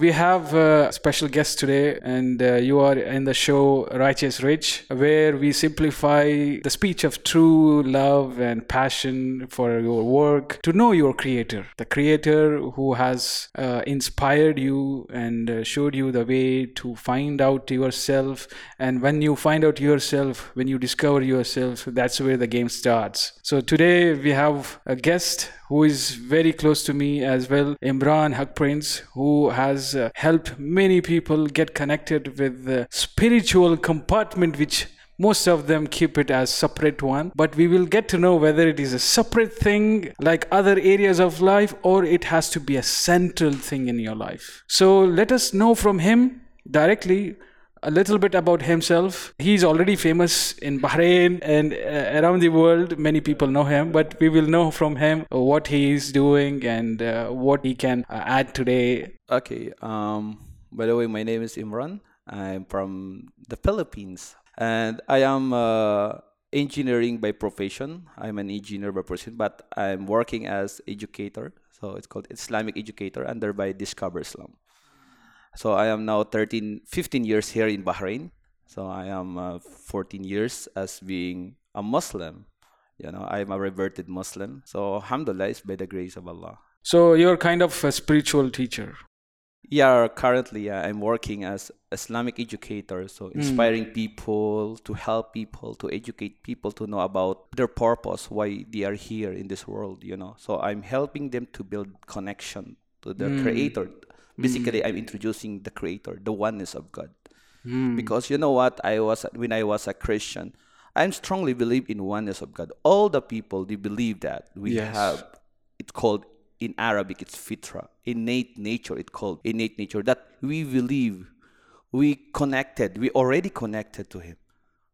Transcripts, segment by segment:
We have a special guest today, and uh, you are in the show Righteous Rich, where we simplify the speech of true love and passion for your work to know your creator, the creator who has uh, inspired you and uh, showed you the way to find out yourself. And when you find out yourself, when you discover yourself, that's where the game starts. So today we have a guest who is very close to me as well, Imran Hugprince, who has uh, helped many people get connected with the spiritual compartment which most of them keep it as separate one. But we will get to know whether it is a separate thing like other areas of life or it has to be a central thing in your life. So let us know from him directly a little bit about himself. He's already famous in Bahrain and uh, around the world. Many people know him, but we will know from him what he is doing and uh, what he can uh, add today. Okay. Um, by the way, my name is Imran. I'm from the Philippines, and I am uh, engineering by profession. I'm an engineer by profession, but I'm working as educator. So it's called Islamic educator under by Discover Islam. So I am now 13, 15 years here in Bahrain. So I am uh, 14 years as being a Muslim. You know, I'm a reverted Muslim. So alhamdulillah, it's by the grace of Allah. So you're kind of a spiritual teacher. Yeah, currently I'm working as Islamic educator, so inspiring people to help people to educate people to know about their purpose, why they are here in this world, you know. So I'm helping them to build connection to the creator. Basically, hmm. I'm introducing the creator, the oneness of God. Hmm. Because you know what, I was when I was a Christian, I strongly believe in oneness of God. All the people they believe that we Yes. have it's called in Arabic it's fitra, innate nature. It's called innate nature that we believe we connected, we already connected to Him.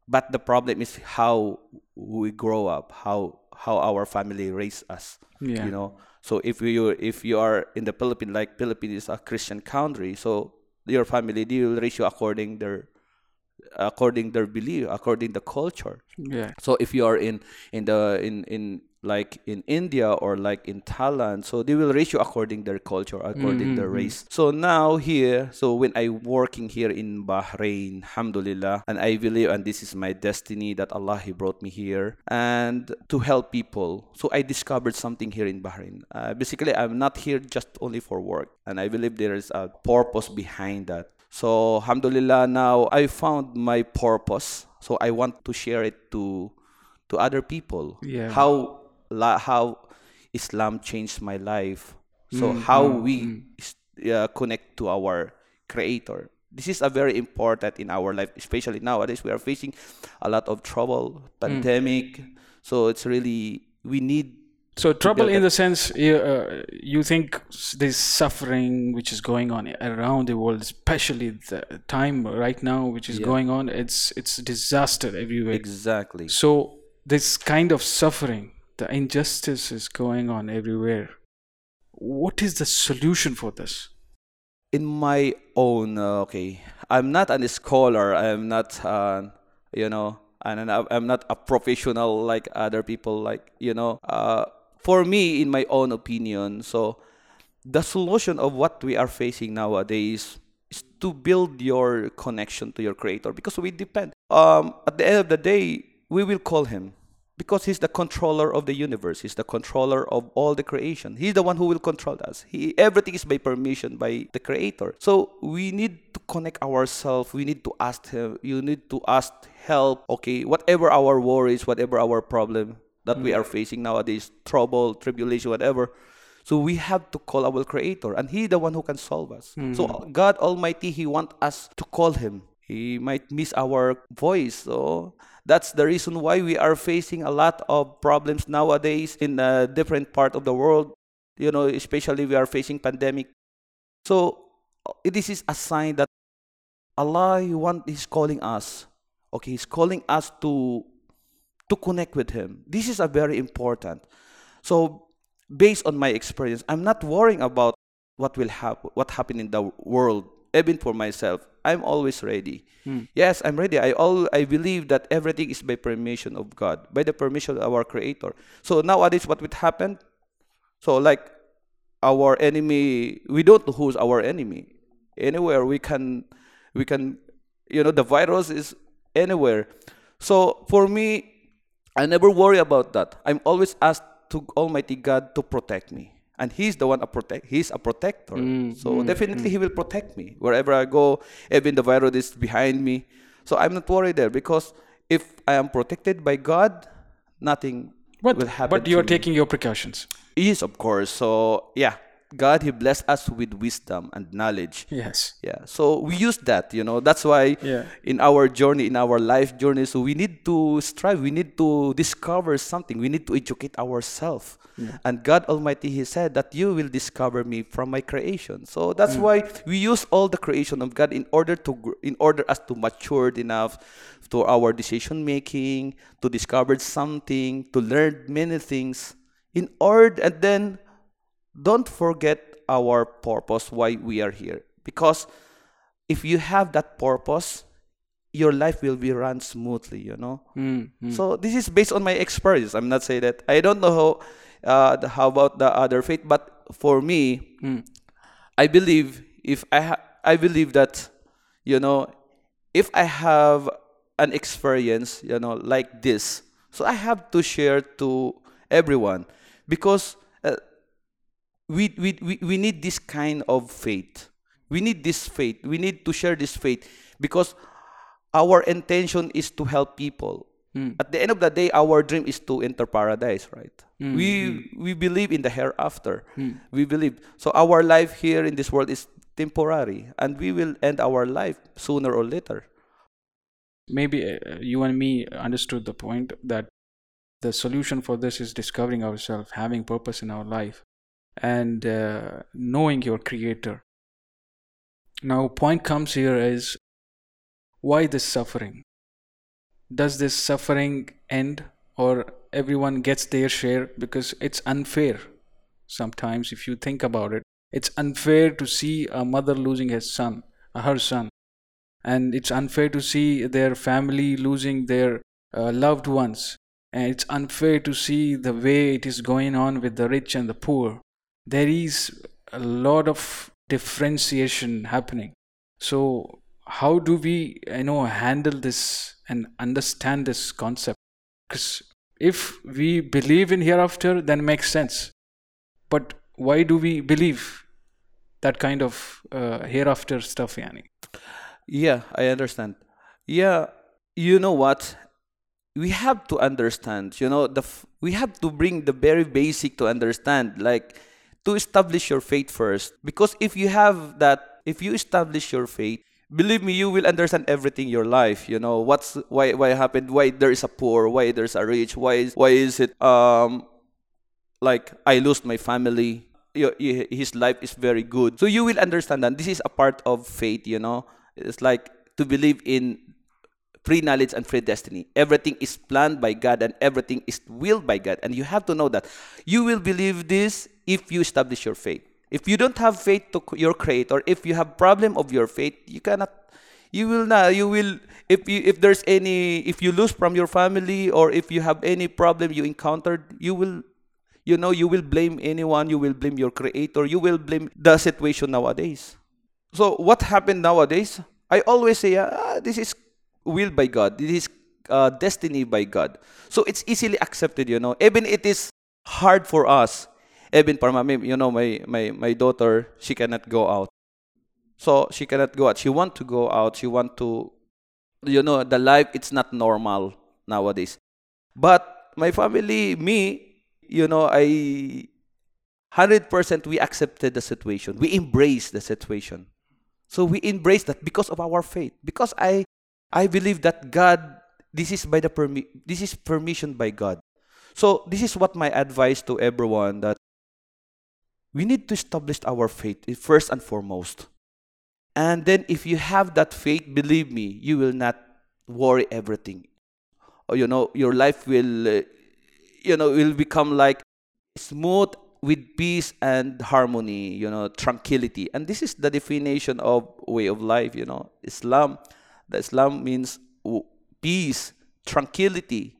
But the problem is how we grow up, how how our family raise us. Yeah. You know. So if you if you are in the Philippines, like Philippines is a Christian country, so your family they will raise you according their according their belief, according the culture. Yeah. So if you are in in the in in like in India or like in Thailand, so they will raise you according their culture, according their race. So now here, so when I working here in Bahrain, alhamdulillah, and I believe and this is my destiny that Allah He brought me here and to help people. So I discovered something here in Bahrain. Uh, basically, I'm not here just only for work, and I believe there is a purpose behind that. So alhamdulillah, now I found my purpose. So I want to share it to to other people. Yeah. How la, how Islam changed my life. So Mm, how we uh, connect to our Creator. This is a very important in our life, especially nowadays. We are facing a lot of trouble, Mm. pandemic. So it's really we need So trouble in the sense you, uh, you think this suffering which is going on around the world, especially the time right now which is Yeah. going on, it's it's disaster everywhere. exactly. So this kind of suffering, the injustice is going on everywhere. What is the solution for this? in my own uh, okay i'm not a scholar i'm not uh, you know and I'm- not a professional like other people like you know uh, for me in my own opinion so the solution of what we are facing nowadays is to build your connection to your creator because we depend um, at the end of the day we will call him because he's the controller of the universe. He's the controller of all the creation. He's the one who will control us. He everything is by permission by the creator. So we need to connect ourselves. We need to ask him you need to ask help. Okay whatever our worries whatever our problem that we mm. are facing nowadays trouble tribulation whatever. So we have to call our creator and he the one who can solve us. So hmm. god almighty he want us to call him. He might miss our voice so that's the reason why we are facing a lot of problems nowadays in a different part of the world you know especially we are facing pandemic. So uh, this is a sign that allah he want is calling us. Okay he's calling us to to connect with him. This is a very important. So based on my experience i'm not worrying about what will happen what happen in the world even for myself i'm always ready. Hmm. Yes i'm ready. I all i believe that everything is by permission of god by the permission of our creator. So nowadays what would happen? So like our enemy we don't know who's our enemy. Anywhere we can we can you know the virus is anywhere. So for me i never worry about that. I'm always asked to almighty god to protect me and he's the one a protect he's a protector mm, so mm, definitely mm. he will protect me wherever i go even the virus is behind me so i'm not worried there because if i am protected by god nothing But, will happen but you're to me. taking your precautions. Yes, of course. So yeah, God He blessed us with wisdom and knowledge. Yes. Yeah. So we use that, you know. That's why Yeah. in our journey, in our life journey, so we need to strive. We need to discover something. We need to educate ourselves. And God Almighty, He said that you will discover me from my creation. So that's why we use all the creation of God in order to, in order us to matured enough to our decision making, to discover something, to learn many things. In order, and then don't forget our purpose why we are here. Because if you have that purpose your life will be run smoothly you know? Mm, so this is based on my experience. I'm not saying that i don't know how uh, the, how about the other faith but for me i believe if i ha- i believe that you know if i have an experience you know like this so i have to share to everyone. Because we, we, we, we need this kind of faith. We need this faith. We need to share this faith because our intention is to help people. Hmm. At the end of the day, our dream is to enter paradise, right? Hmm. We hmm. we believe in the hereafter. We believe. So our life here in this world is temporary, and we will end our life sooner or later. Maybe uh, you and me understood the point that the solution for this is discovering ourselves, having purpose in our life, and uh, knowing your creator. Now, point comes here is why this suffering? Does this suffering end or everyone gets their share? Because it's unfair. Sometimes, if you think about it, it's unfair to see a mother losing his son, her son, and it's unfair to see their family losing their uh, loved ones and it's unfair to see the way it is going on with the rich and the poor there is a lot of differentiation happening so how do we you know handle this and understand this concept because if we believe in hereafter then it makes sense but why do we believe that kind of uh, hereafter stuff yani Yeah, I understand. Yeah, you know what? We have to understand. You know, the f- we have to bring the very basic to understand, like to establish your faith first. Because if you have that, if you establish your faith, believe me, you will understand everything in your life. You know what's why why happened, why there is a poor, why there's a rich, why is why is it um like I lost my family. His life is very good. So you will understand that this is a part of faith, you know. It's like to believe in pre-knowledge and predestiny. Everything is planned by God and everything is willed by God. And you have to know that. You will believe this if you establish your faith. If you don't have faith to your creator, if you have problem of your faith, you cannot you will not you will if you if there's any if you lose from your family or if you have any problem you encountered, you will you know you will blame anyone, you will blame your creator, you will blame the situation nowadays. So what happened nowadays? I always say, ah, this is will by God. This is uh, destiny by God. So it's easily accepted, you know. Even it is hard for us. Even for my, you know, my, my, my daughter, she cannot go out. So she cannot go out. She want to go out. She want to, you know, the life, it's not normal nowadays. But my family, me, you know, I 100% we accepted the situation. We embraced the situation. So we embrace that because of our faith. Because I I believe that God this is by the permi- this is permission by God. So this is what my advice to everyone that we need to establish our faith first and foremost. And then if you have that faith, believe me, you will not worry everything. Or, you know, your life will uh, you know, will become like smooth with peace and harmony, you know, tranquility. And this is the definition of way of life, you know. Islam, the Islam means peace, tranquility.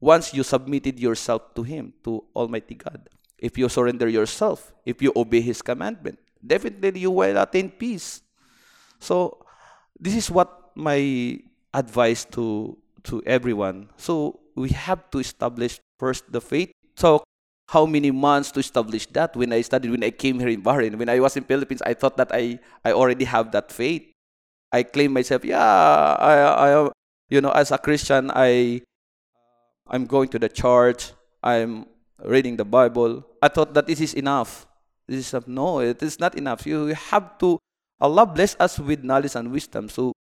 Once you submitted yourself to Him, to Almighty God, if you surrender yourself, if you obey His commandment, definitely you will attain peace. So this is what my advice to to everyone. So we have to establish first the faith. So how many months to establish that? When I studied, when I came here in Bahrain, when I was in Philippines, I thought that I I already have that faith. I claim myself, yeah, I I you know, as a Christian, I I'm going to the church. I'm reading the Bible. I thought that this is enough. This is no, it is not enough. You have to. Allah bless us with knowledge and wisdom. So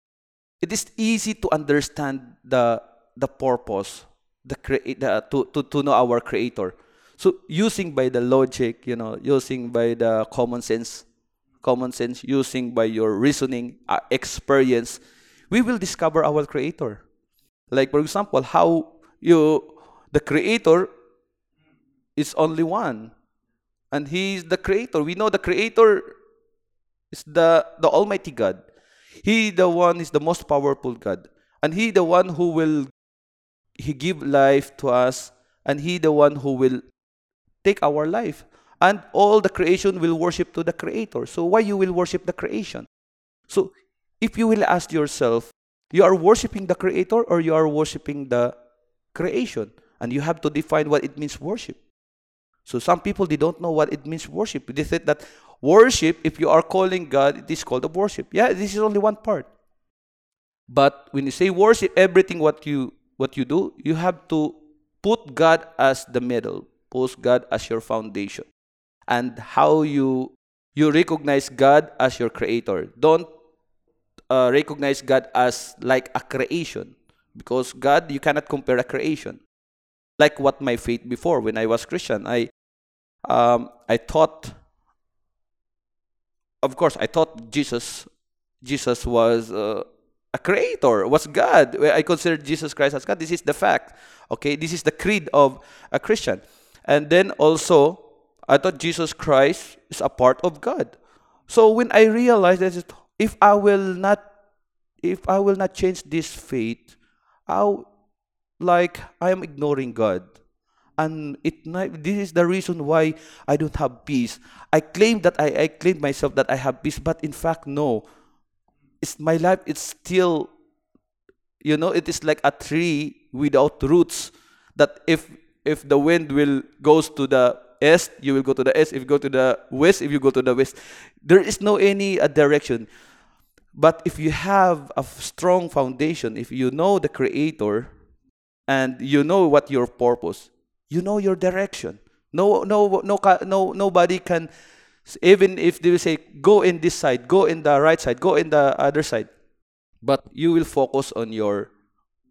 it is easy to understand the the purpose, the create, the, to, to to know our Creator. So using by the logic, you know, using by the common sense, common sense, using by your reasoning, uh, experience, we will discover our Creator. Like for example, how you the Creator is only one, and He is the Creator. We know the Creator is the the Almighty God. He the one is the most powerful God, and He the one who will He give life to us, and He the one who will take our life. And all the creation will worship to the Creator. So why you will worship the creation? So if you will ask yourself, you are worshiping the Creator or you are worshiping the creation? And you have to define what it means worship. So some people they don't know what it means worship. They said that worship, if you are calling God, it is called a worship. Yeah, this is only one part. But when you say worship, everything what you what you do, you have to put God as the middle, put God as your foundation, and how you you recognize God as your creator. Don't uh, recognize God as like a creation, because God you cannot compare a creation. Like what my faith before when I was Christian, I um, I thought, of course, I thought Jesus Jesus was. Uh, a creator was God. I consider Jesus Christ as God. This is the fact. Okay, this is the creed of a Christian. And then also, I thought Jesus Christ is a part of God. So when I realized that if I will not, if I will not change this faith, I like I am ignoring God. And it this is the reason why I don't have peace. I claim that I, I claim myself that I have peace, but in fact, no it's my life it's still you know it is like a tree without roots that if if the wind will goes to the east you will go to the east if you go to the west if you go to the west there is no any uh, direction but if you have a strong foundation if you know the creator and you know what your purpose you know your direction no no no no nobody can even if they will say, go in this side, go in the right side, go in the other side. But you will focus on your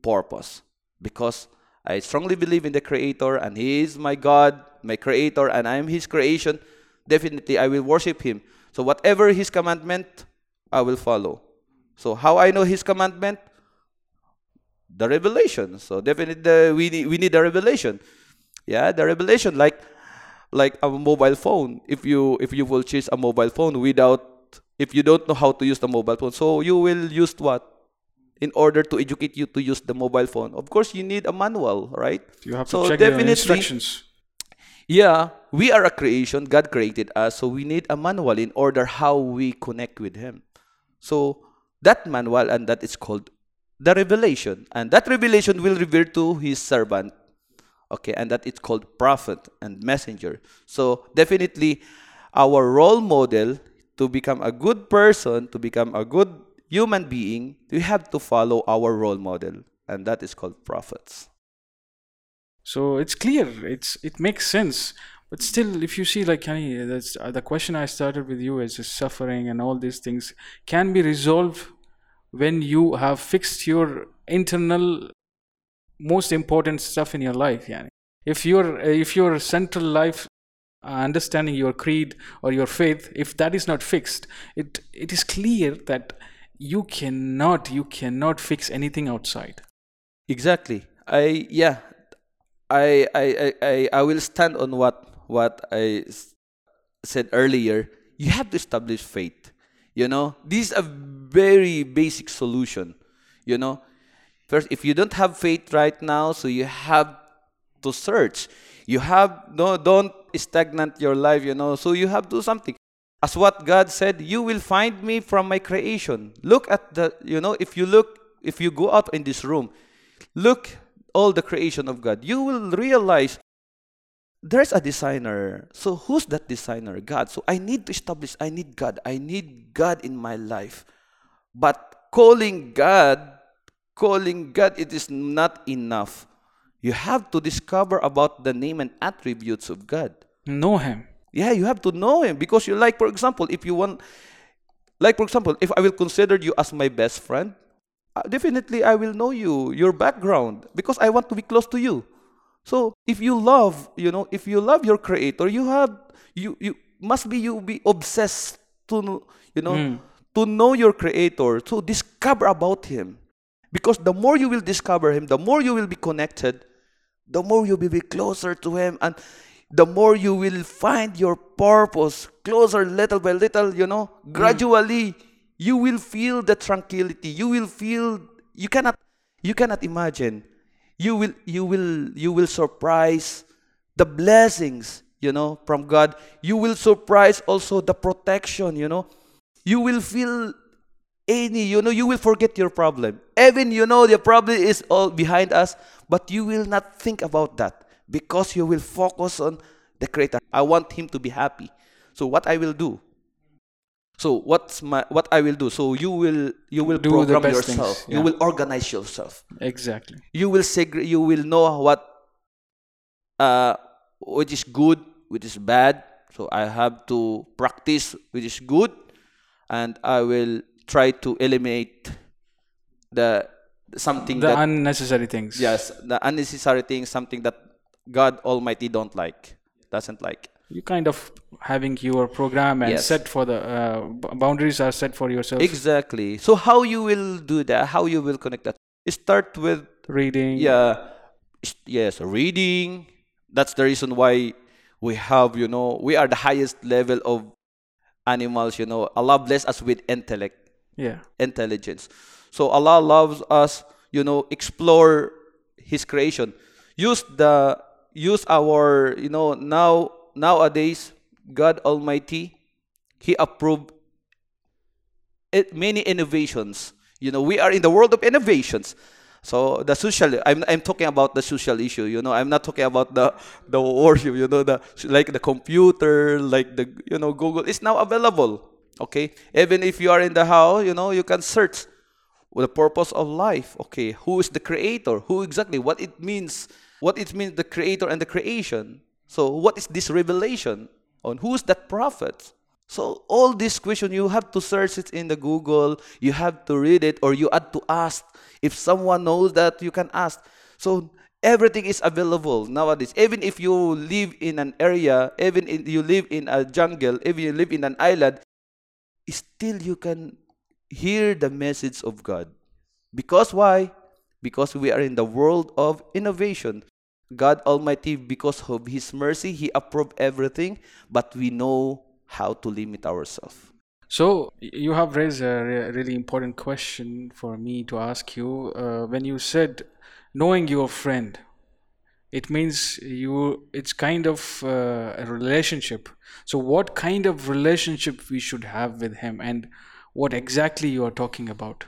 purpose. Because I strongly believe in the Creator and He is my God, my Creator, and I am His creation. Definitely, I will worship Him. So, whatever His commandment, I will follow. So, how I know His commandment? The revelation. So, definitely, we, need, we need the revelation. Yeah, the revelation. Like, like a mobile phone if you if you will choose a mobile phone without if you don't know how to use the mobile phone so you will use what in order to educate you to use the mobile phone of course you need a manual right you have so to check definitely, the instructions yeah we are a creation. God created us so we need a manual in order how we connect with him. So that manual and that is called the revelation. And that revelation will reveal to his servant okay and that it's called prophet and messenger. So definitely our role model to become a good person to become a good human being we have to follow our role model and that is called prophets so it's clear. It's it makes sense. But still if you see like Kenny, that's uh, the question i started with you is suffering and all these things can be resolved when you have fixed your internal most important stuff in your life yani. If your if your central life uh, understanding your creed or your faith if that is not fixed it it is clear that you cannot you cannot fix anything outside. Exactly. I yeah i i i i will stand on what what i said earlier you have to establish faith you know this is a very basic solution you know First, if you don't have faith right now, so you have to search. You have no don't stagnate your life, you know. So you have to do something. as what God said, you will find me from my creation. Look at the, you know, if you look, if you go out in this room, look all the creation of God, you will realize there's a designer. So who's that designer? God. So I need to establish, I need God. I need God in my life. But calling God, calling God, it is not enough. You have to discover about the name and attributes of God. Know Him. Yeah, you have to know him because you like, for example, if you want, like for example, if I will consider you as my best friend, definitely I will know you, your background, because I want to be close to you. So if you love, you know, if you love your creator, you have, you you must be you be obsessed to, know- you know, Mm. to know your creator, to discover about him, because the more you will discover him, the more you will be connected, the more you will be closer to him and the more you will find your purpose closer little by little you know gradually you will feel the tranquility. You will feel you cannot you cannot imagine. You will you will you will surprise the blessings you know from god. You will surprise also the protection you know. You will feel any you know you will forget your problem. Even you know the problem is all behind us but you will not think about that because you will focus on the creator. I want him to be happy. So what i will do so what's my what i will do so you will you will Do program yourself yeah. you will organize yourself Exactly. you will segre- you will know what uh which is good which is bad so i have to practice which is good and i will try to eliminate the something The that unnecessary things. yes the unnecessary things something that god almighty don't like doesn't like You kind of having your program and Yes. set for the uh, boundaries are set for yourself. exactly so how you will do that how you will connect that start with Reading. yeah yes reading that's the reason why we have you know we are the highest level of animals you know allah bless us with intellect Yeah. intelligence so allah loves us you know explore his creation use the use our you know now nowadays god almighty he approved it, many innovations. You know, we are in the world of innovations. So the social, I'm, I'm talking about the social issue. You know, I'm not talking about the the worship. You know, the like the computer, like the you know Google is now available. Okay, even if you are in the house, you know, you can search the purpose of life. Okay, who is the creator? Who exactly? What it means? What it means the creator and the creation. So what is this revelation on who's that prophet? So all these questions you have to search it in the Google, you have to read it, or you have to ask. If someone knows that, you can ask. So everything is available nowadays. Even if you live in an area, even if you live in a jungle, even you live in an island, still you can hear the message of God. Because why? Because we are in the world of innovation. God Almighty, because of His mercy, He approved everything, but we know how to limit ourselves. So you have raised a re- really important question for me to ask you. Uh, when you said knowing your friend, it means you. It's kind of uh, a relationship. So what kind of relationship we should have with him, and what exactly you are talking about?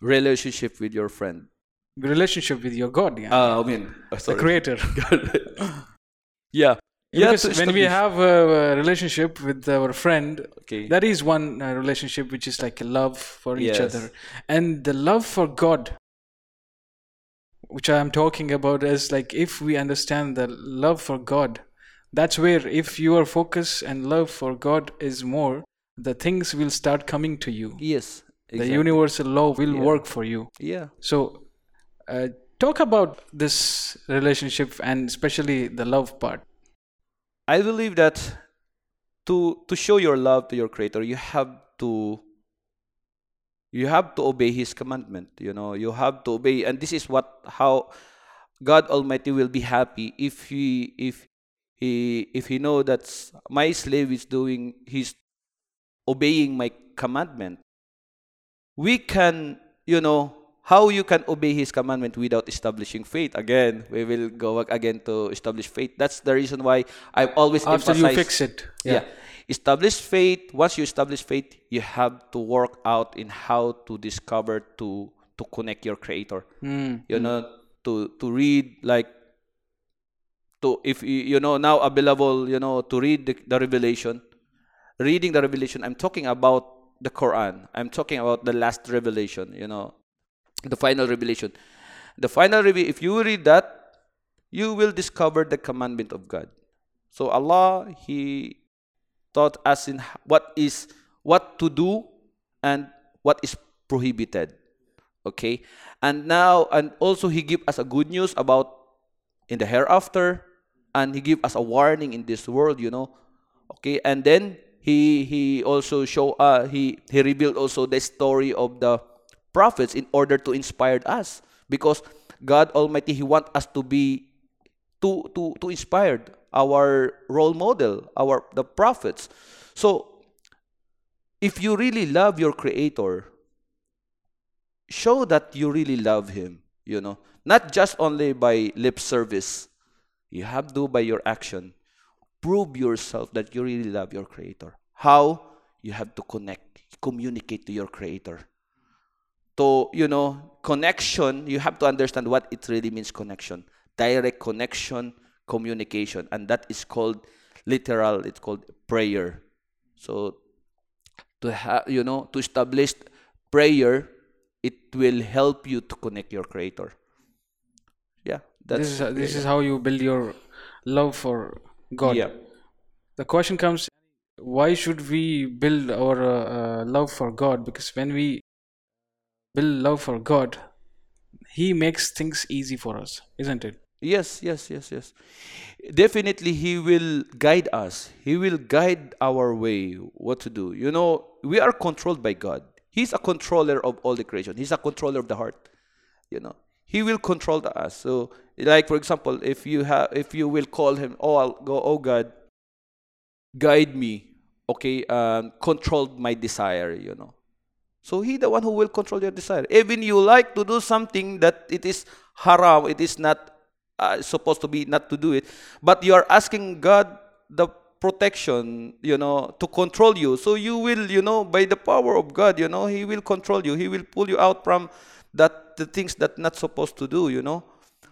Relationship with your friend. Relationship with your God, yeah, Uh, I mean, uh, the. Creator. yeah. Yeah, because when we have a, a relationship with our friend, Okay. that is one uh, relationship which is like a love for each Yes. other and the love for god which i am talking about is like if we understand the love for god that's where if your focus and love for god is more the things will start coming to you yes. the universal law will Yeah. work for you Yeah. so uh, talk about this relationship and especially the love part I believe that to to show your love to your creator, you have to you have to obey his commandment, you know. You have to obey and this is what how God Almighty will be happy if he if he if he know that my slave is doing he's obeying my commandment. We can, you know, how you can obey his commandment without establishing faith. Again, we will go back again to establish faith. That's the reason why I've always after you fix it yeah. establish faith. Once you establish faith, you have to work out in how to discover to to connect your creator. Mm. You know, to to read like to if you you know now available, you know, to read the, the revelation. Reading the revelation, I'm talking about the Quran. I'm talking about the last revelation, you know, the final revelation. The final revelation, if you read that, you will discover the commandment of God. So Allah, He taught us in what is what to do and what is prohibited. Okay, and now and also He give us a good news about in the hereafter, and He give us a warning in this world. You know, okay, and then He He also show uh He He revealed also the story of the prophets in order to inspire us. Because God Almighty He want us to be to to to inspired our role model our the prophets. So if you really love your creator show that you really love him you know. Not just only by lip service. You have to by your action. Prove yourself that you really love your creator. How? You have to connect communicate to your creator to you know connection you have to understand what it really means connection. Direct connection communication and that is called literal it's called prayer. So to have you know to establish prayer it will help you to connect your creator. Yeah that's This is this is how you build your love for God. yeah. The question comes: Why should we build our uh, uh, love for God? Because when we build love for God, He makes things easy for us, isn't it? Yes, yes, yes, yes. Definitely, He will guide us. He will guide our way, what to do. You know, we are controlled by God. He's a controller of all the creation. He's a controller of the heart. You know, He will control us. So, like for example, if you have, if you will call Him, oh, I'll go, oh God, guide me. Okay, um, control my desire. You know, so he the one who will control your desire. Even you like to do something that it is haram, it is not uh, supposed to be not to do it, but you are asking God the protection, you know, to control you. So you will, you know, by the power of God, you know, He will control you. He will pull you out from that the things that not supposed to do, you know.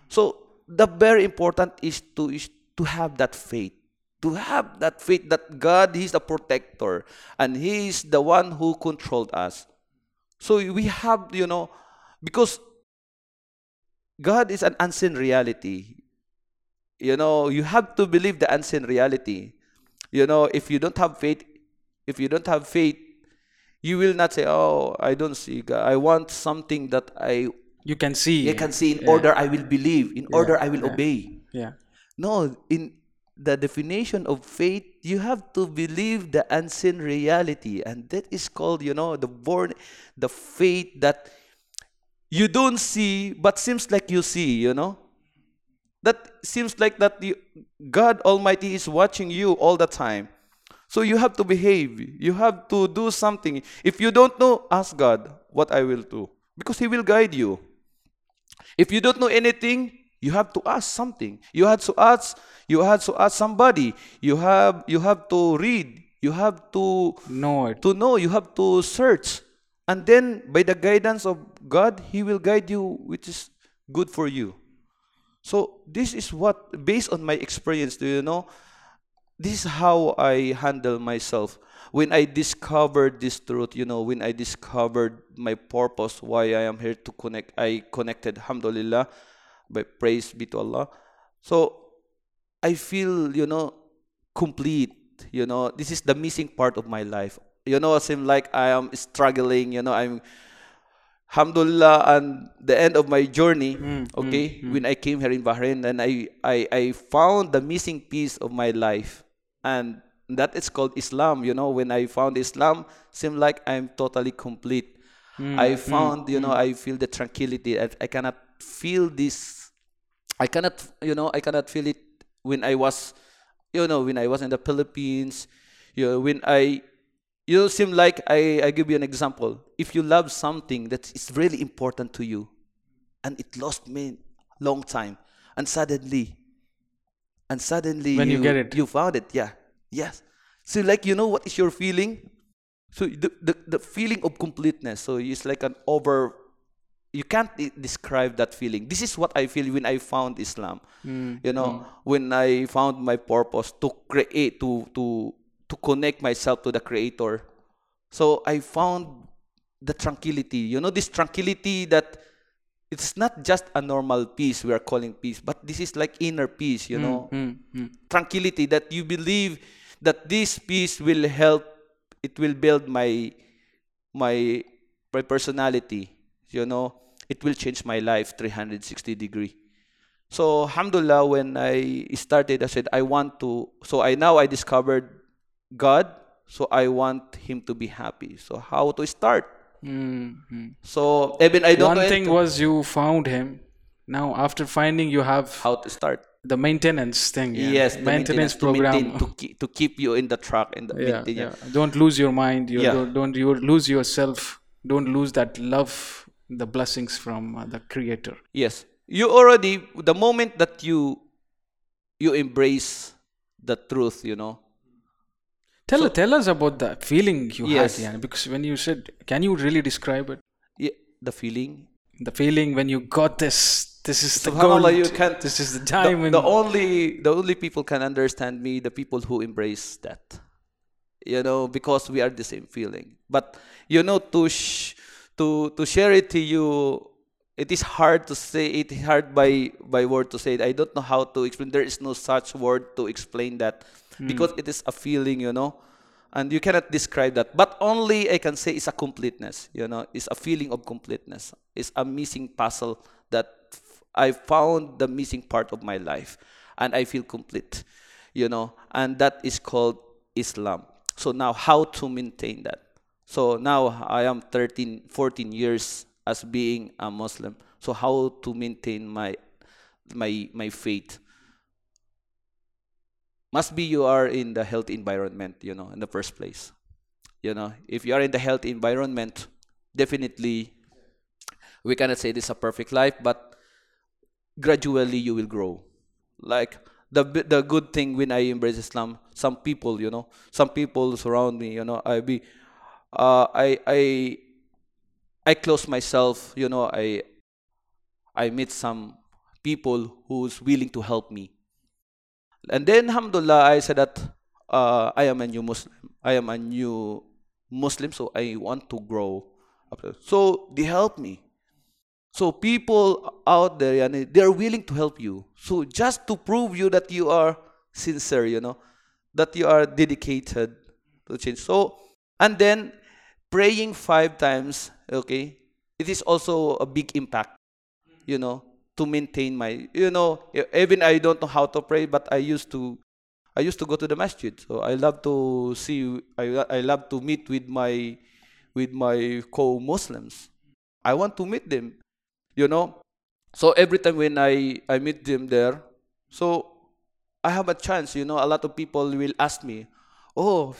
So the very important is to is to have that faith to have that faith that God is the protector and He is the one who controlled us. So we have, you know, because God is an unseen reality. You know, you have to believe the unseen reality. You know, if you don't have faith, if you don't have faith, you will not say, "Oh, I don't see God. I want something that I, You can see. I can see. In Yeah. order, I will believe. In order, I will yeah. obey." Yeah. No, in the definition of faith, you have to believe the unseen reality, and that is called, you know, the born, the faith that you don't see, but seems like you see, you know. That seems like that you, God Almighty is watching you all the time. So you have to behave. You have to do something. If you don't know, ask God what I will do, because He will guide you. If you don't know anything, you have to ask something. You have to ask. You have to ask somebody. You have you have to read. You have to Know it. to know. You have to search, and then by the guidance of God, He will guide you, which is good for you. So this is what, based on my experience, do you know? This is how I handle myself when I discovered this truth. You know, when I discovered my purpose, why I am here to connect. I connected, Alhamdulillah, by praise be to Allah. So I feel, you know, complete. You know, this is the missing part of my life. You know, it seems like I am struggling. You know, I'm, Alhamdulillah, and the end of my journey. Mm, mm, okay, mm. when I came here in Bahrain, and I, I, I found the missing piece of my life, and that is called Islam. You know, when I found Islam, seemed like I'm totally complete. I found, you know, I feel the tranquility. I, I cannot feel this I cannot, you know, I cannot feel it when I was, you know, when I was in the Philippines. You know, when I, you know, seem like I, I give you an example. If you love something that is really important to you, and it lost me long time, and suddenly, and suddenly When you get it. you found it, yeah, yes. So like you know what is your feeling? So the, the, the feeling of completeness. So it's like an over you can't describe that feeling. This is what I feel when I found Islam. You know, when I found my purpose to create, to to to connect myself to the Creator. So I found the tranquility. You know, this tranquility that it's not just a normal peace we are calling peace, but this is like inner peace. You know, Mm, mm. tranquility that you believe that this peace will help it will build my my my personality you know it will change my life 360 degree so alhamdulillah when i started i said i want to so i now i discovered god so i want him to be happy so how to start Mm, mm. so even i don't One thing anything- was you found him. Now, after finding, you have how to start the maintenance thing. yeah. yes the maintenance, to maintain, program. to, keep, to keep you in the track and the yeah, yeah. Don't lose your mind. You Yeah. don't, don't you lose yourself. Don't lose that love, the blessings from uh, the Creator. Yes. You already the moment that you you embrace the truth, you know. Tell tell us about the feeling you Yes. had. Because when you said, can you really describe it? Yeah, the feeling. The feeling when you got this. This is the gold. you can't- This is the The, diamond. the only the only people can understand me the people who embrace that. You know, because we are the same feeling. But you know to sh- to to share it to you it is hard to say it is hard by by word to say it. I don't know how to explain there is no such word to explain that hmm. because it is a feeling, you know. And you cannot describe that. But only I can say it's a completeness, you know, it's a feeling of completeness. It's a missing puzzle that i found the missing part of my life and I feel complete, you know, and that is called Islam. So now how to maintain that? So now I am 13, 14 years as being a Muslim. So how to maintain my my my faith? Must be you are in the healthy environment, you know, in the first place. You know, if you are in the healthy environment, definitely we cannot say this is a perfect life, but gradually you will grow. Like the the good thing when I embrace Islam, some people, you know, some people surround me, you know, I be, uh, I I I close myself, you know, I I meet some people who's willing to help me. And then alhamdulillah I said that uh, I am a new Muslim. I am a new Muslim, so I want to grow. So they help me. So people out there, they are willing to help you. So just to prove you that you are sincere, you know, that you are dedicated to change. So and then praying five times, okay, it is also a big impact, you know, to maintain my, you know, even I don't know how to pray, but I used to, I used to go to the masjid. So I love to see, I, I love to meet with my, with my co-Muslims. I want to meet them, you know. So every time when I, I meet them there, so I have a chance, you know, a lot of people will ask me, oh,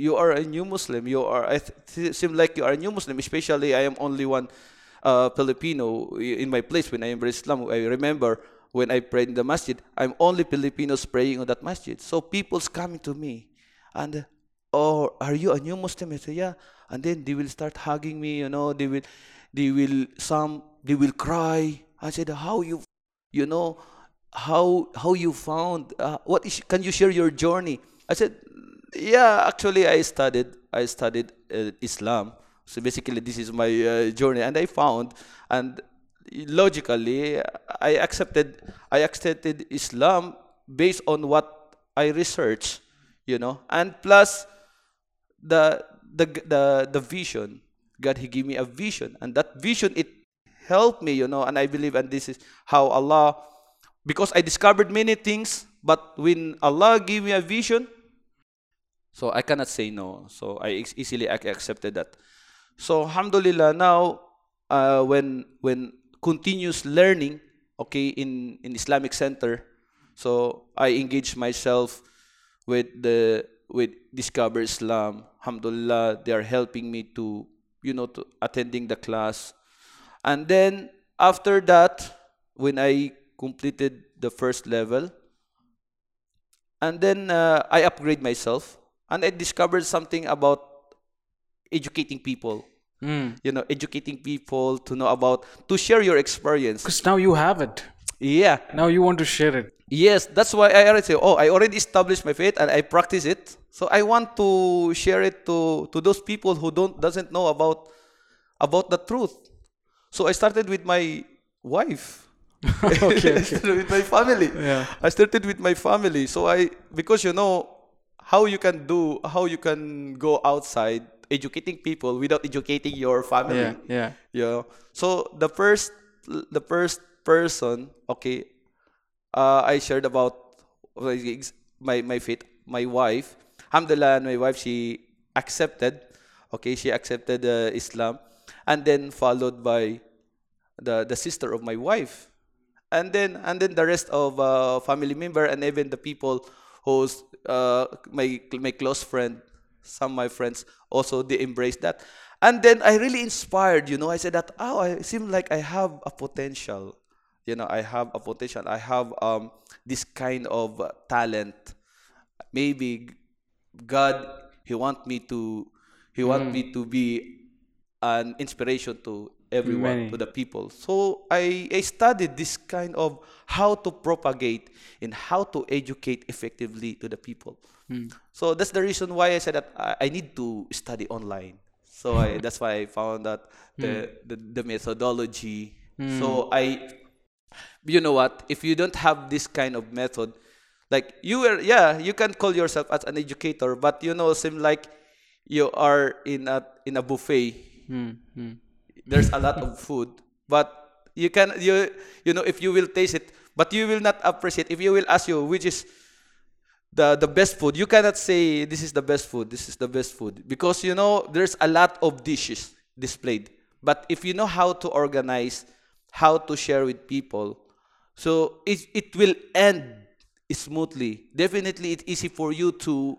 you are a new Muslim. You are, I th- seem like you are a new Muslim, especially I am only one uh, Filipino in my place when I embraced Islam. I remember when I prayed in the masjid, I'm only Filipinos praying on that masjid. So people's coming to me and, oh, are you a new Muslim? I say, yeah. And then they will start hugging me, you know, they will, they will, some, they will cry. I said, how you, you know, how how you found uh, what is can you share your journey i said yeah actually i studied i studied uh, islam. So basically this is my uh, journey. And i found and logically i accepted i accepted islam based on what i researched you know? And plus the the the the vision. God he gave me a vision. And that vision it helped me you know? And i believe and this is how allah because i discovered many things but when allah gave me a vision so i cannot say no. So i easily accepted that. So alhamdulillah now uh, when when continuous learning okay in in islamic center so i engage myself with the with discover islam. Alhamdulillah they are helping me to you know to attending the class. And then after that when i completed the first level and then uh, i upgrade myself and I discovered something about educating people. Mm. You know, educating people to know about to share your experience. Because now you have it. Yeah. Now you want to share it. Yes, that's why I already say, oh, I already established my faith and I practice it. So I want to share it to to those people who don't doesn't know about about the truth. So I started with my wife. okay, I started with my family. Yeah. I started with my family. So I because you know how you can do how you can go outside educating people without educating your family. Yeah, yeah. Yeah. So the first the first person, okay, uh, I shared about my my faith, my wife. Alhamdulillah, my wife she accepted. Okay, she accepted uh, Islam, and then followed by the the sister of my wife, and then and then the rest of uh, family member and even the people who's uh, my my close friend, some of my friends also they embraced that, and then I really inspired. You know, I said that oh, I seem like I have a potential. You know, I have a potential. I have um this kind of talent. Maybe God He want me to He want me to be an inspiration to everyone, Many. to the people. So I, I studied this kind of how to propagate and how to educate effectively to the people. So that's the reason why I said that I, I need to study online. So I, that's why I found that the, the, the methodology. So I you know what if you don't have this kind of method like you were yeah you can call yourself as an educator but you know seem like you are in a in a buffet Mm, mm. There's a lot of food but you can you you know if you will taste it but you will not appreciate. If you will ask you which is the the best food you cannot say this is the best food this is the best food because you know there's a lot of dishes displayed. But if you know how to organize how to share with people so it, it will end smoothly. Definitely it's easy for you to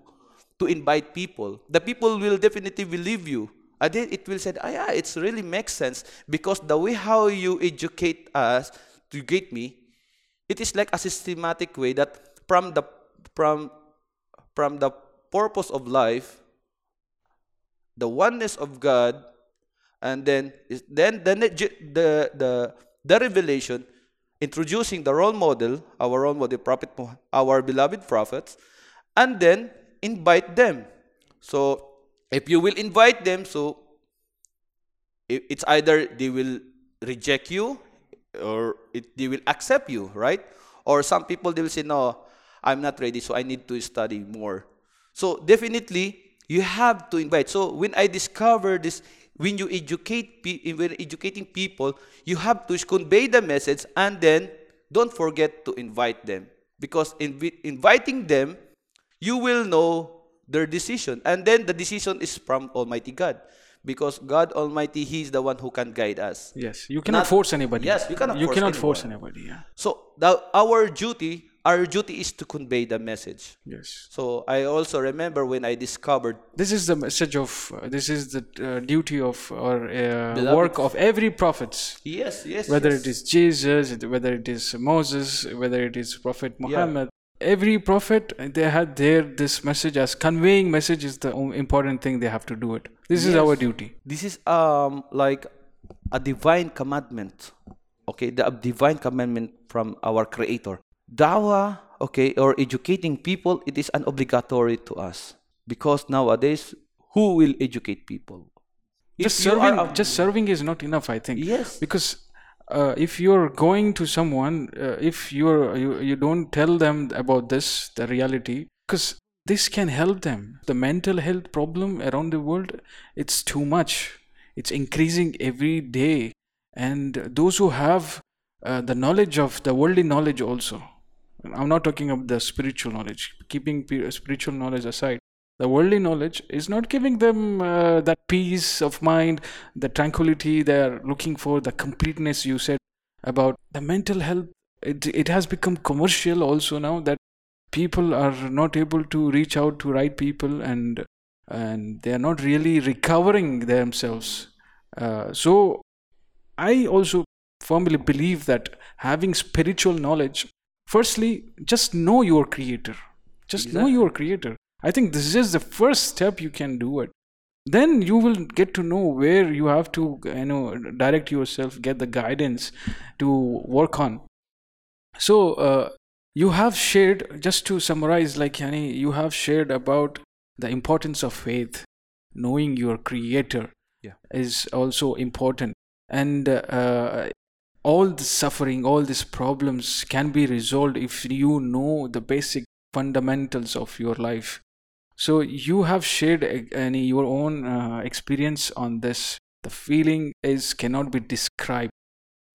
to invite people. The people will definitely believe you and then it will say ah yeah it's really makes sense because the way how you educate us to educate me it is like a systematic way that from the from from the purpose of life the oneness of god and then then the the the the revelation introducing the role model our role model prophet our beloved prophets and then invite them. So if you will invite them so it's either they will reject you or it, they will accept you right? Or some people they will say no i'm not ready so i need to study more. So definitely you have to invite. So when i discovered this when you educate when educating people you have to convey the message and then don't forget to invite them. Because invi- inviting them you will know their decision and then the decision is from almighty god because god almighty he is the one who can guide us Yes, you cannot Not- force anybody. Yes, you cannot You force cannot force anybody. Yeah. so the, our duty our duty is to convey the message Yes. so i also remember when i discovered This is the message of. Uh, this is the uh, duty of or uh, work of every prophet. yes yes Whether yes. it is Jesus, whether it is Moses, whether it is Prophet Muhammad. Every prophet they had their this message as conveying message is the important thing they have to do it. This is our duty. this is um like a divine commandment okay the divine commandment from our creator dawah okay or educating people it is an obligatory to us because nowadays who will educate people If just serving a- just serving is not enough i think Yes. because uh, if you're going to someone uh, if you're you, you don't tell them about this the reality because this can help them. The mental health problem around the world it's too much. It's increasing every day. And those who have uh, the knowledge of the worldly knowledge also. I'm not talking of the spiritual knowledge. Keeping spiritual knowledge aside the worldly knowledge is not giving them uh, that peace of mind, the tranquility they are looking for, the completeness you said about the mental health. It, it has become commercial also now that people are not able to reach out to right people and and they are not really recovering themselves. Uh, so I also firmly believe that having spiritual knowledge, firstly, just know your creator. Just know your creator. I think this is the first step you can do it. Then you will get to know where you have to, you know, direct yourself, get the guidance to work on. So uh, you have shared, just to summarize, like Yani, you have shared about the importance of faith, knowing your Creator Yeah. is also important, and uh, all the suffering, all these problems can be resolved if you know the basic fundamentals of your life. So you have shared uh, any your own uh, experience on this. The feeling is cannot be described.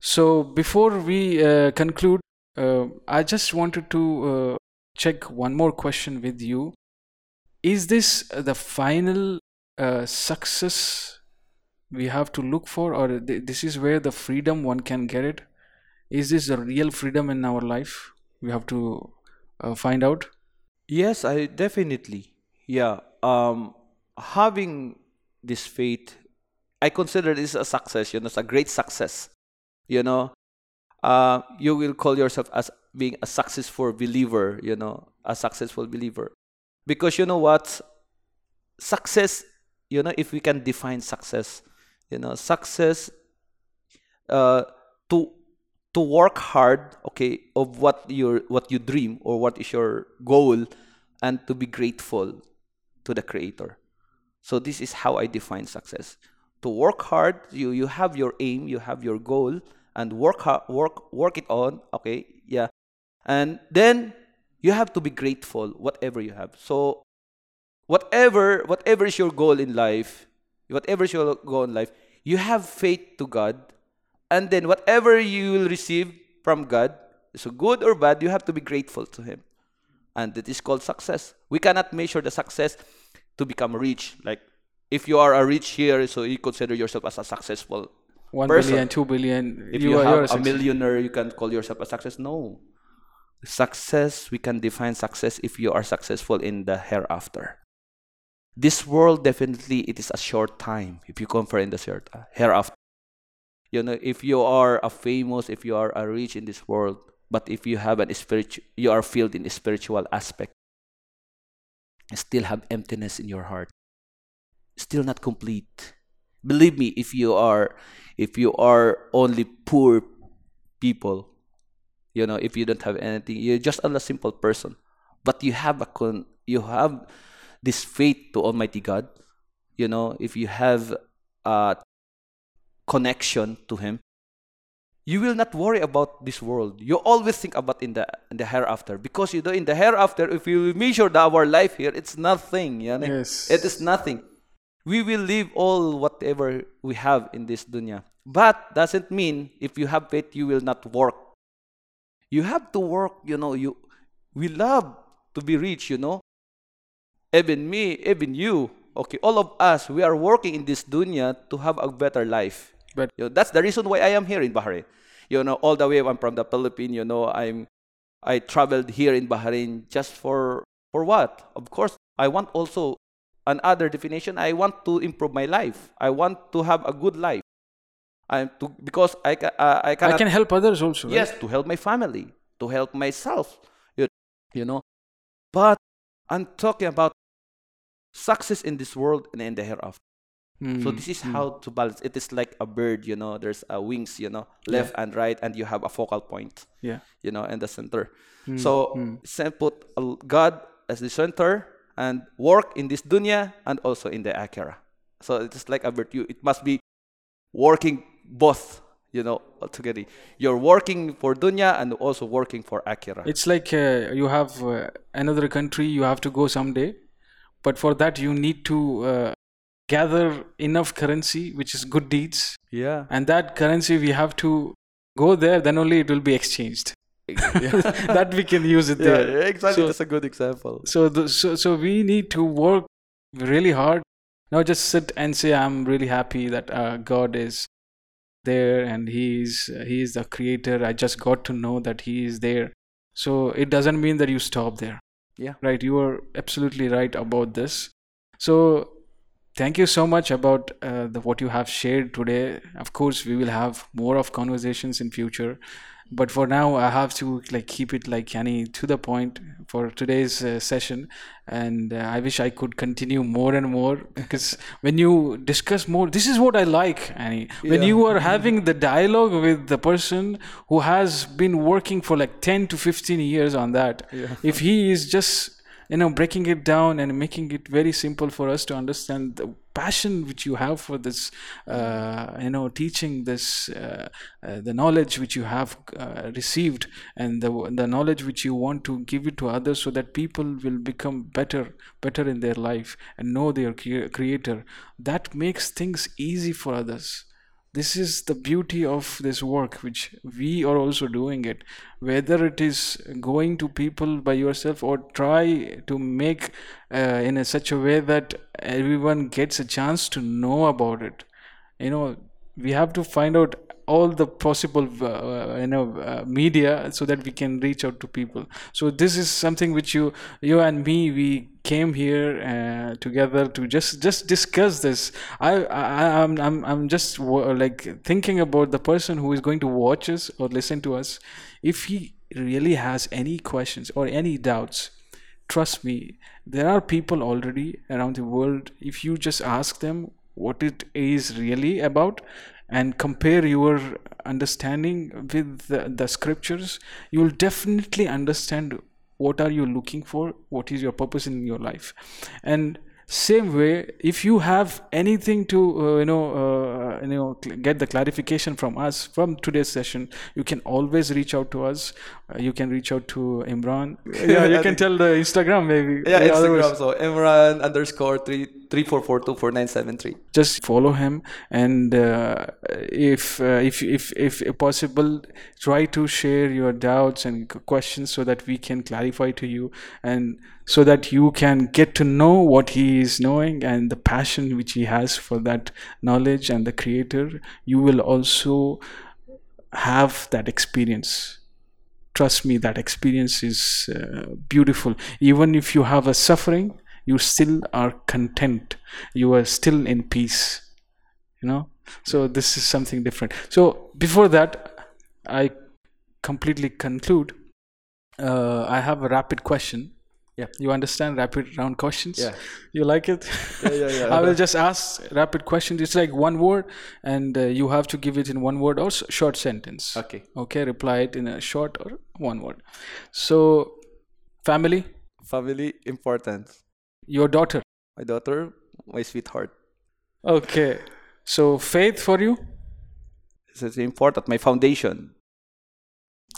So before we uh, conclude, uh, I just wanted to uh, check one more question with you. Is this the final uh, success we have to look for, or th- this is where the freedom one can get it? Is this the real freedom in our life? We have to uh, find out. Yes, I definitely. Yeah. Um, having this faith, I consider this a success. You know, it's a great success. You know, uh, you will call yourself as being a successful believer. You know, a successful believer, because you know what, success. You know, if we can define success, you know, success. Uh, to to work hard okay of what your what you dream or what is your goal and to be grateful to the creator. So this is how i define success. To work hard you you have your aim you have your goal and work hard work work it on okay yeah. And then you have to be grateful whatever you have. So whatever whatever is your goal in life whatever is your goal in life you have faith to god and then whatever you will receive from God, so good or bad, you have to be grateful to Him. And that is called success. We cannot measure the success to become rich. Like if you are a rich here, so you consider yourself as a successful. One Person. billion, two billion. If you, are- have a millionaire, you can call yourself a success. No. Success, we can define success if you are successful in the hereafter. This world definitely it is a short time if you compare in the uh, hereafter. You know, if you are a famous, if you are a rich in this world, but if you have an spiritual, you are filled in spiritual aspect, still have emptiness in your heart, still not complete. Believe me, if you are, if you are only poor people, you know, if you don't have anything, you're just a simple person, but you have a con, you have this faith to Almighty God. You know, if you have a connection to Him, you will not worry about this world. You always think about in the in the hereafter because you know in the hereafter, if you measure the, our life here, it's nothing. You know? Yes. It is nothing. We will leave all whatever we have in this dunya. But doesn't mean if you have faith, you will not work. You have to work. You know, you we love to be rich. You know, even me, even you. Okay, all of us, we are working in this dunya to have a better life. But You know, that's the reason why I am here in Bahrain. You know, all the way I'm from the Philippines. You know, I'm I traveled here in Bahrain just for for what? Of course, I want also another definition. I want to improve my life. I want to have a good life. I'm to because I ca- uh, I can I can help others also. right? yes to help my family to help myself you, you know but i'm talking about success in this world and in the hereafter so Mm, this is mm. how to balance. It is like a bird you know there's a wings you know left and right and you have a focal point Yeah. you know in the center. Mm, so mm. sen- put god as the center and work in this dunya and also in the akira so it is like a bird. You it must be working both you know together. You're working for dunya and also working for akira It's like uh, you have uh, another country you have to go someday, but for that you need to uh, gather enough currency, which is good deeds, yeah and that currency we have to go there. Then only it will be exchanged. that we can use it there. yeah, exactly So- that's a good example So, the, so, so we need to work really hard. Not just sit and say, "I'm really happy that uh, God is there and He's He is the Creator." I just got to know that He is there. So it doesn't mean that you stop there. Yeah. Right. You are absolutely right about this. So thank you so much about uh, the, what you have shared today. Of course, we will have more of conversations in future, but for now i have to like keep it like yani to the point for today's uh, session and uh, i wish i could continue more and more because when you discuss more this is what i like Annie. when Yeah. you are having the dialogue with the person who has been working for like 10 to 15 years on that if he is just you know breaking it down and making it very simple for us to understand the passion which you have for this uh, you know teaching this uh, uh, the knowledge which you have uh, received and the the knowledge which you want to give it to others so that people will become better better in their life and know their creator. That makes things easy for others this is the beauty of this work which we are also doing it. Whether it is going to people by yourself or try to make uh, in a such a way that everyone gets a chance to know about it. You know we have to find out all the possible uh, you know uh, media so that we can reach out to people. So this is something which you you and me we came here uh, together to just just discuss this. I i i'm i'm, I'm just like thinking about the person who is going to watch us or listen to us. If he really has any questions or any doubts trust me there are people already around the world. If you just ask them what it is really about and compare your understanding with the, the scriptures you will definitely understand what are you looking for what is your purpose in your life. And same way if you have anything to uh, you know uh, you know get the clarification from us from today's session you can always reach out to us you can reach out to imran yeah you can tell the instagram maybe Yeah, Instagram. So Imran underscore three three four four two four nine seven three. just follow him and uh, if, uh, if if if possible try to share your doubts and questions so that we can clarify to you and so that you can get to know what he is knowing and the passion which he has for that knowledge and the creator you will also have that experience trust me that experience is uh, beautiful. Even if you have a suffering you still are content. You are still in peace you know? So this is something different. So before that i completely conclude. Uh, i have a rapid question Yeah. you understand rapid round questions Yeah. you like it Yeah, yeah, yeah. i will just ask rapid questions it's like one word and uh, you have to give it in one word or s- short sentence Okay. okay reply it in a short or one word so family Family important. your daughter My daughter, my sweetheart. okay so faith for you This is important. My foundation.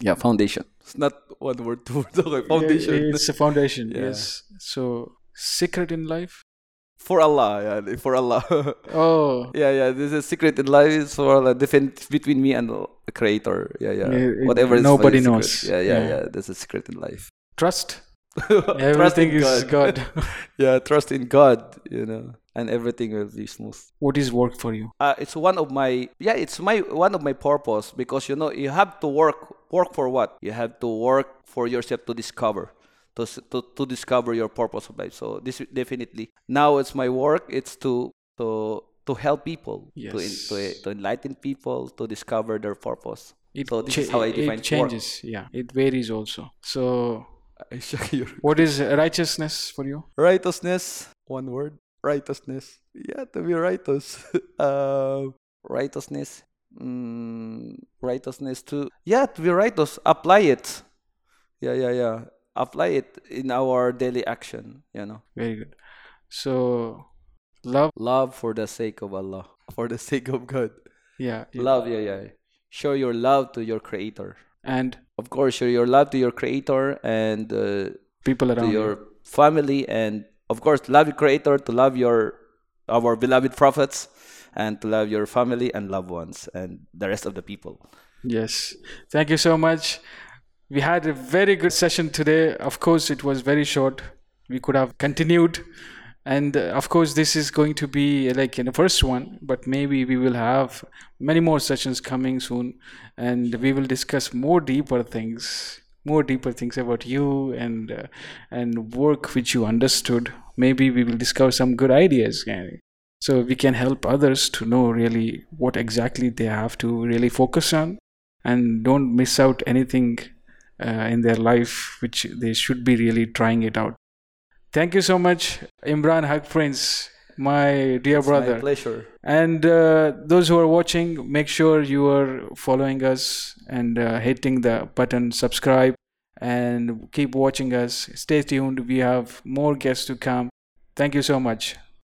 Yeah, foundation. It's not one word, two words. Okay, foundation. Yeah, it's a foundation Yeah. yes so secret in life For Allah, yeah, for Allah. oh yeah, yeah. This is secret in life is for Allah. Different between me and the Creator. Yeah, yeah. It- Whatever. nobody knows. Yeah, yeah, Yeah. yeah. This is secret in life. trust Trust everything in is god yeah, trust in God. You know, and everything will be smooth. what is work for you? Uh, it's one of my yeah it's my one of my purpose because you know you have to work work for what? You have to work for yourself to discover to, to, to discover your purpose of life. So this is definitely now it's my work it's to to to help people to, to to enlighten people to discover their purpose. It, so this cha- is how I define it changes yeah. It varies also. So work. I show you. what is righteousness for you? Righteousness one word righteousness. Yeah to be righteous. Uh, righteousness. Mm, righteousness to yeah to be righteous apply it. Yeah yeah yeah. Apply it in our daily action you know. Very good. So love. Love for the sake of allah. For the sake of god. Yeah yeah. love yeah yeah. Show your love to your creator. And? Of course show your love to your creator and uh, people to around your you. family and of course love your creator to love your our beloved prophets and to love your family and loved ones and the rest of the people Yes. Thank you so much. We had a very good session today. Of course, it was very short. We could have continued. And uh, of course, this is going to be like in the first one, but maybe we will have many more sessions coming soon. And we will discuss more deeper things, more deeper things about you and, uh, and work which you understood. Maybe we will discover some good ideas. So we can help others to know really what exactly they have to really focus on and don't miss out anything uh, in their life which they should be really trying it out. Thank you so much, Imran Hugprince, my dear It's brother. my pleasure. And uh, those who are watching, make sure you are following us and uh, hitting the button subscribe and keep watching us. Stay tuned. We have more guests to come. Thank you so much.